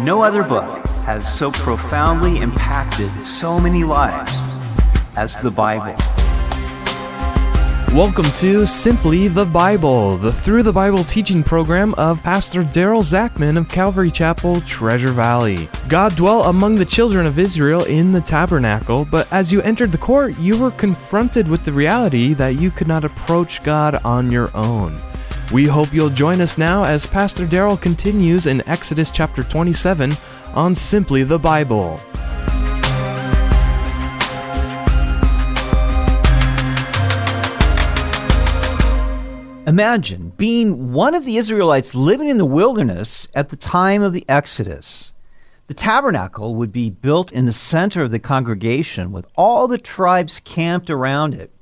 No other book has so profoundly impacted so many lives as the Bible. Welcome to Simply the Bible, the Through the Bible teaching program of Pastor Daryl Zachman of Calvary Chapel, Treasure Valley. God dwelt among the children of Israel in the tabernacle, but as you entered the court, you were confronted with the reality that you could not approach God on your own. We hope you'll join us now as Pastor Daryl continues in Exodus chapter 27 on Simply the Bible. Imagine being one of the Israelites living in the wilderness at the time of the Exodus. The tabernacle would be built in the center of the congregation with all the tribes camped around it.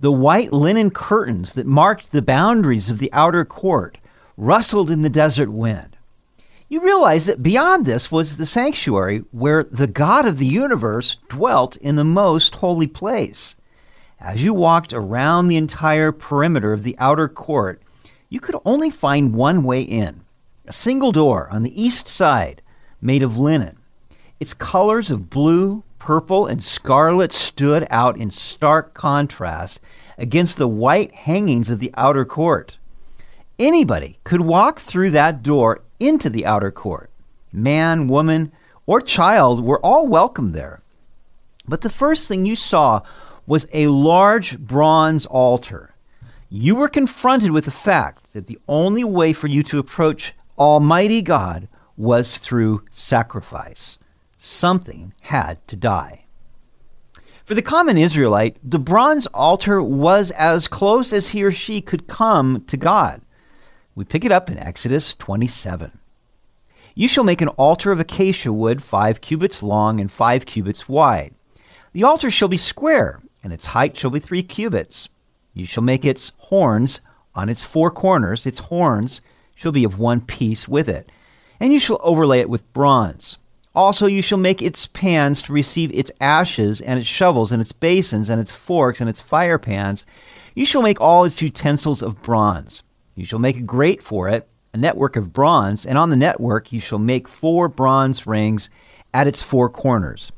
The white linen curtains that marked the boundaries of the outer court rustled in the desert wind. You realize that beyond this was the sanctuary where the God of the universe dwelt in the most holy place. As you walked around the entire perimeter of the outer court, you could only find one way in a single door on the east side made of linen. Its colors of blue, purple, and scarlet stood out in stark contrast against the white hangings of the outer court. Anybody could walk through that door into the outer court. Man, woman, or child were all welcome there. But the first thing you saw was a large bronze altar. You were confronted with the fact that the only way for you to approach Almighty God was through sacrifice something had to die. For the common Israelite, the bronze altar was as close as he or she could come to God. We pick it up in Exodus 27. You shall make an altar of acacia wood, five cubits long and five cubits wide. The altar shall be square, and its height shall be three cubits. You shall make its horns on its four corners, its horns shall be of one piece with it, and you shall overlay it with bronze. Also, you shall make its pans to receive its ashes, and its shovels, and its basins, and its forks, and its fire pans. You shall make all its utensils of bronze. You shall make a grate for it, a network of bronze, and on the network you shall make four bronze rings at its four corners.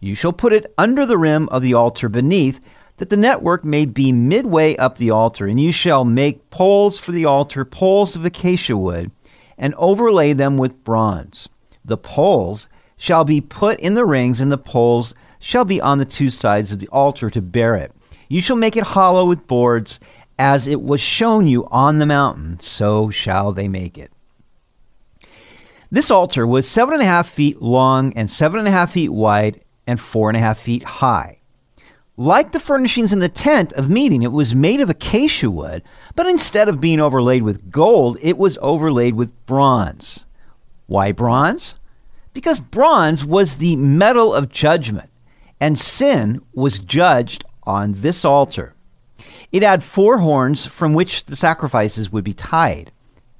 You shall put it under the rim of the altar beneath, that the network may be midway up the altar, and you shall make poles for the altar, poles of acacia wood, and overlay them with bronze. The poles shall be put in the rings, and the poles shall be on the two sides of the altar to bear it. You shall make it hollow with boards, as it was shown you on the mountain, so shall they make it. This altar was seven and a half feet long and seven and a half feet wide and four and a half feet high. Like the furnishings in the tent of meeting, it was made of acacia wood, but instead of being overlaid with gold, it was overlaid with bronze. Why bronze? Because bronze was the metal of judgment, and sin was judged on this altar. It had four horns from which the sacrifices would be tied.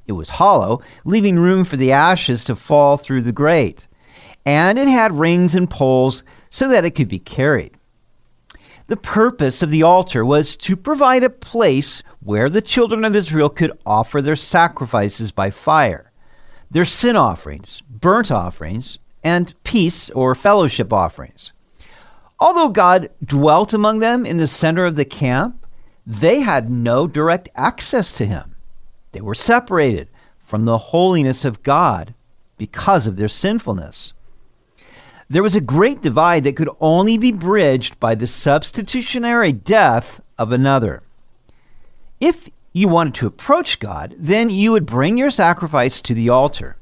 It was hollow, leaving room for the ashes to fall through the grate. And it had rings and poles so that it could be carried. The purpose of the altar was to provide a place where the children of Israel could offer their sacrifices by fire their sin offerings, burnt offerings, and peace or fellowship offerings. Although God dwelt among them in the center of the camp, they had no direct access to him. They were separated from the holiness of God because of their sinfulness. There was a great divide that could only be bridged by the substitutionary death of another. If you wanted to approach God, then you would bring your sacrifice to the altar.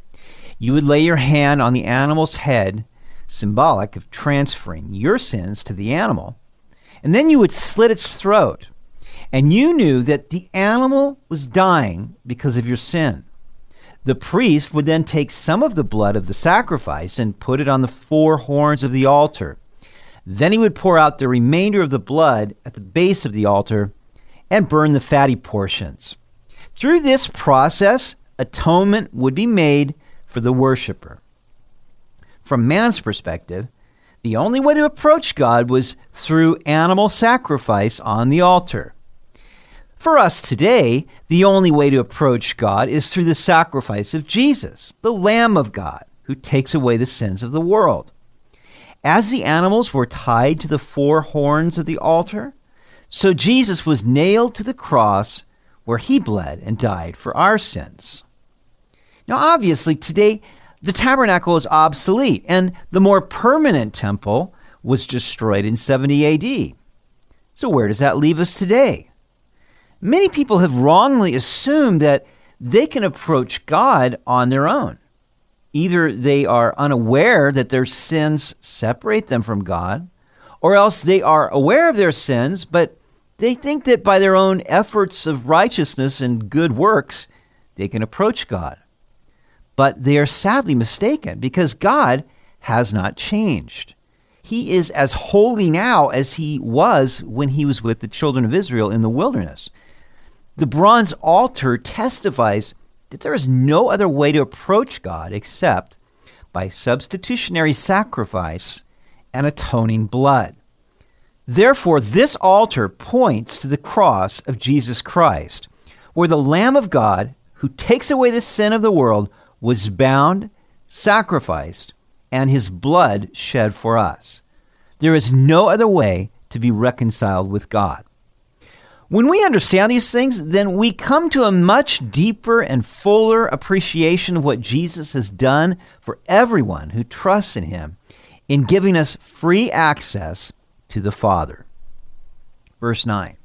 You would lay your hand on the animal's head, symbolic of transferring your sins to the animal, and then you would slit its throat. And you knew that the animal was dying because of your sin. The priest would then take some of the blood of the sacrifice and put it on the four horns of the altar. Then he would pour out the remainder of the blood at the base of the altar and burn the fatty portions. Through this process, atonement would be made for the worshiper. From man's perspective, the only way to approach God was through animal sacrifice on the altar. For us today, the only way to approach God is through the sacrifice of Jesus, the Lamb of God, who takes away the sins of the world. As the animals were tied to the four horns of the altar, so Jesus was nailed to the cross where he bled and died for our sins. Now, obviously, today the tabernacle is obsolete, and the more permanent temple was destroyed in 70 AD. So, where does that leave us today? Many people have wrongly assumed that they can approach God on their own. Either they are unaware that their sins separate them from God, or else they are aware of their sins, but they think that by their own efforts of righteousness and good works, they can approach God. But they are sadly mistaken because God has not changed. He is as holy now as he was when he was with the children of Israel in the wilderness. The bronze altar testifies that there is no other way to approach God except by substitutionary sacrifice and atoning blood. Therefore, this altar points to the cross of Jesus Christ, where the Lamb of God, who takes away the sin of the world, was bound, sacrificed, and his blood shed for us. There is no other way to be reconciled with God. When we understand these things, then we come to a much deeper and fuller appreciation of what Jesus has done for everyone who trusts in him in giving us free access to the Father. Verse 9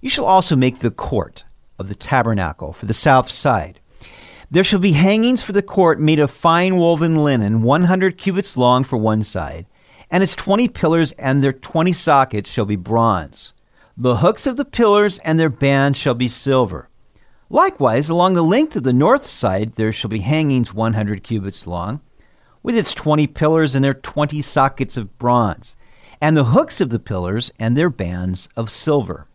You shall also make the court of the tabernacle for the south side. There shall be hangings for the court made of fine woven linen, 100 cubits long for one side, and its 20 pillars and their 20 sockets shall be bronze. The hooks of the pillars and their bands shall be silver. Likewise, along the length of the north side there shall be hangings 100 cubits long, with its 20 pillars and their 20 sockets of bronze, and the hooks of the pillars and their bands of silver.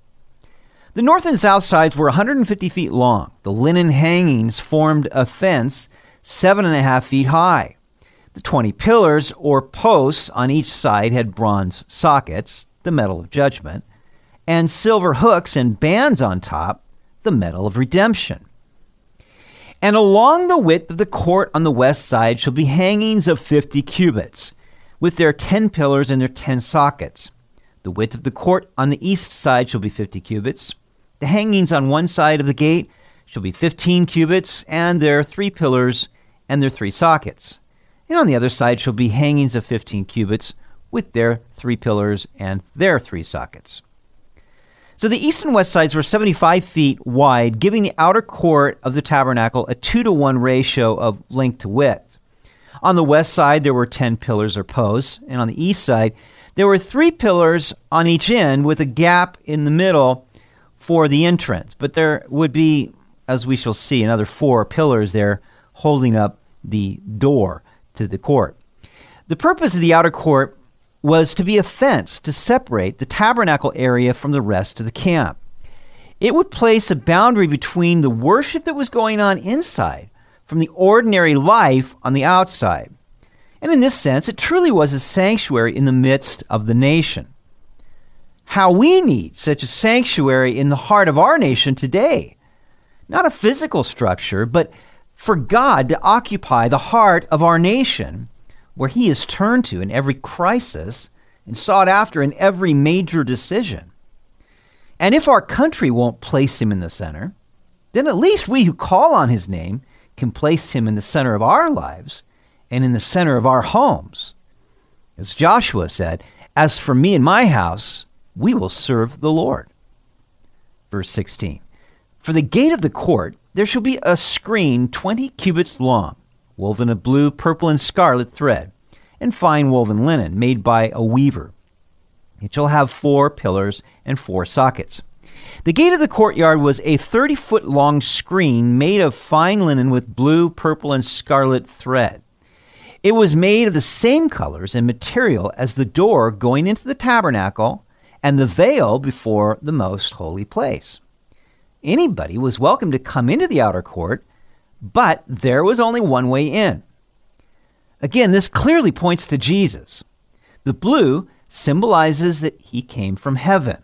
The north and south sides were 150 feet long. The linen hangings formed a fence seven and a half feet high. The 20 pillars or posts on each side had bronze sockets, the metal of judgment and silver hooks and bands on top, the metal of redemption. And along the width of the court on the west side shall be hangings of fifty cubits, with their ten pillars and their ten sockets. The width of the court on the east side shall be fifty cubits. The hangings on one side of the gate shall be fifteen cubits, and their three pillars and their three sockets. And on the other side shall be hangings of fifteen cubits, with their three pillars and their three sockets. So the east and west sides were 75 feet wide, giving the outer court of the tabernacle a 2 to 1 ratio of length to width. On the west side, there were 10 pillars or posts, and on the east side, there were three pillars on each end with a gap in the middle for the entrance. But there would be, as we shall see, another four pillars there holding up the door to the court. The purpose of the outer court was to be a fence to separate the tabernacle area from the rest of the camp. It would place a boundary between the worship that was going on inside from the ordinary life on the outside. And in this sense, it truly was a sanctuary in the midst of the nation. How we need such a sanctuary in the heart of our nation today. Not a physical structure, but for God to occupy the heart of our nation where he is turned to in every crisis and sought after in every major decision. And if our country won't place him in the center, then at least we who call on his name can place him in the center of our lives and in the center of our homes. As Joshua said, As for me and my house, we will serve the Lord. Verse 16 For the gate of the court there shall be a screen twenty cubits long woven of blue, purple, and scarlet thread, and fine woven linen, made by a weaver. It shall have four pillars and four sockets. The gate of the courtyard was a 30 foot long screen made of fine linen with blue, purple, and scarlet thread. It was made of the same colors and material as the door going into the tabernacle and the veil before the most holy place. Anybody was welcome to come into the outer court but there was only one way in. Again, this clearly points to Jesus. The blue symbolizes that he came from heaven.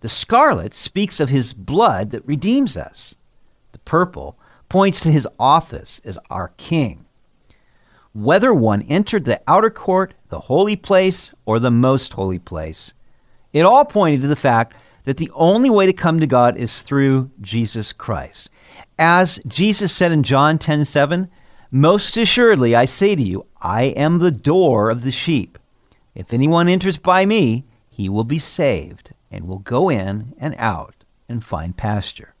The scarlet speaks of his blood that redeems us. The purple points to his office as our king. whether one entered the outer court, the holy place, or the most holy place. It all pointed to the fact that the only way to come to God is through Jesus Christ. As Jesus said in John 10 7, Most assuredly I say to you, I am the door of the sheep. If anyone enters by me, he will be saved and will go in and out and find pasture.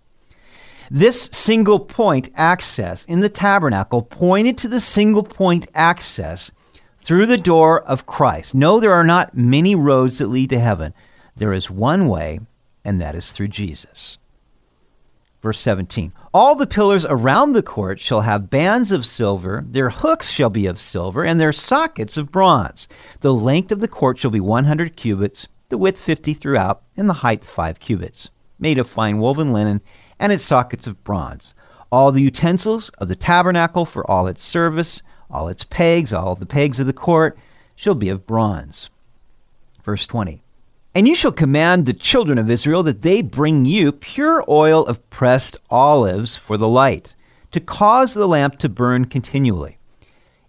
This single point access in the tabernacle pointed to the single point access through the door of Christ. No, there are not many roads that lead to heaven. There is one way, and that is through Jesus. Verse 17 All the pillars around the court shall have bands of silver, their hooks shall be of silver, and their sockets of bronze. The length of the court shall be 100 cubits, the width 50 throughout, and the height 5 cubits, made of fine woven linen, and its sockets of bronze. All the utensils of the tabernacle for all its service, all its pegs, all the pegs of the court, shall be of bronze. Verse 20 And you shall command the children of Israel that they bring you pure oil of pressed olives for the light, to cause the lamp to burn continually.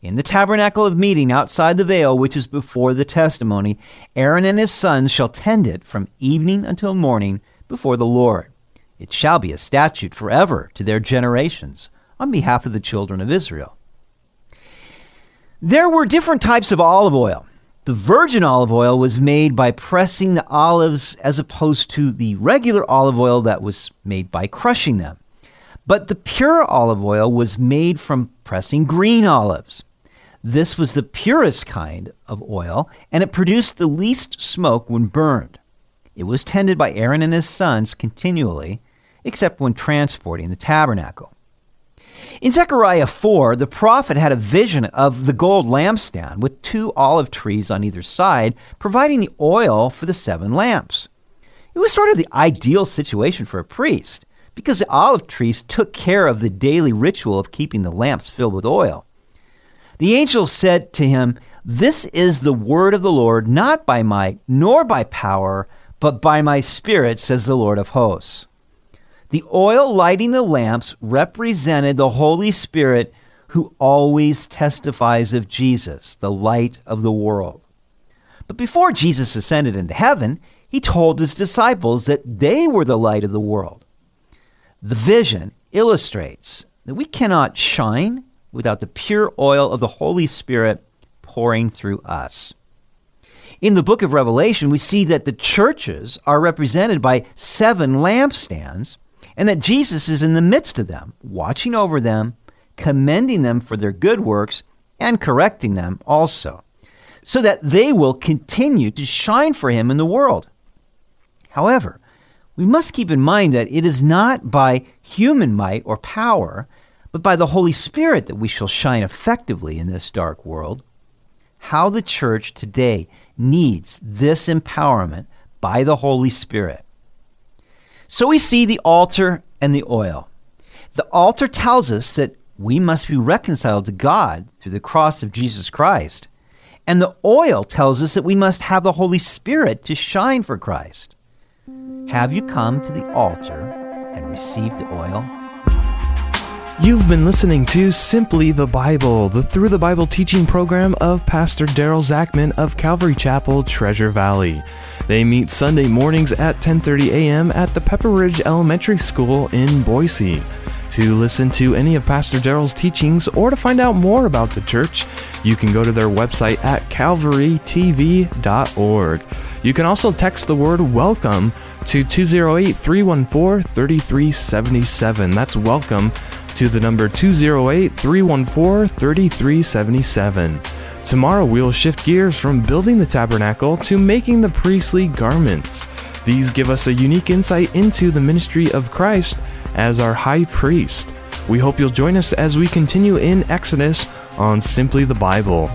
In the tabernacle of meeting outside the veil, which is before the testimony, Aaron and his sons shall tend it from evening until morning before the Lord. It shall be a statute forever to their generations on behalf of the children of Israel. There were different types of olive oil. The virgin olive oil was made by pressing the olives as opposed to the regular olive oil that was made by crushing them. But the pure olive oil was made from pressing green olives. This was the purest kind of oil, and it produced the least smoke when burned. It was tended by Aaron and his sons continually, except when transporting the tabernacle. In Zechariah 4, the prophet had a vision of the gold lampstand with two olive trees on either side, providing the oil for the seven lamps. It was sort of the ideal situation for a priest, because the olive trees took care of the daily ritual of keeping the lamps filled with oil. The angel said to him, This is the word of the Lord, not by might, nor by power, but by my spirit, says the Lord of hosts. The oil lighting the lamps represented the Holy Spirit who always testifies of Jesus, the light of the world. But before Jesus ascended into heaven, he told his disciples that they were the light of the world. The vision illustrates that we cannot shine without the pure oil of the Holy Spirit pouring through us. In the book of Revelation, we see that the churches are represented by seven lampstands and that Jesus is in the midst of them, watching over them, commending them for their good works, and correcting them also, so that they will continue to shine for him in the world. However, we must keep in mind that it is not by human might or power, but by the Holy Spirit that we shall shine effectively in this dark world. How the church today needs this empowerment by the Holy Spirit. So we see the altar and the oil. The altar tells us that we must be reconciled to God through the cross of Jesus Christ. And the oil tells us that we must have the Holy Spirit to shine for Christ. Have you come to the altar and received the oil? You've been listening to Simply the Bible, the Through the Bible teaching program of Pastor Daryl Zachman of Calvary Chapel, Treasure Valley. They meet Sunday mornings at 10:30 a.m. at the Pepper Ridge Elementary School in Boise. To listen to any of Pastor Daryl's teachings or to find out more about the church, you can go to their website at calvarytv.org. You can also text the word welcome to 208 314 3377. That's welcome to the number 208 314 3377. Tomorrow we'll shift gears from building the tabernacle to making the priestly garments. These give us a unique insight into the ministry of Christ as our high priest. We hope you'll join us as we continue in Exodus on Simply the Bible.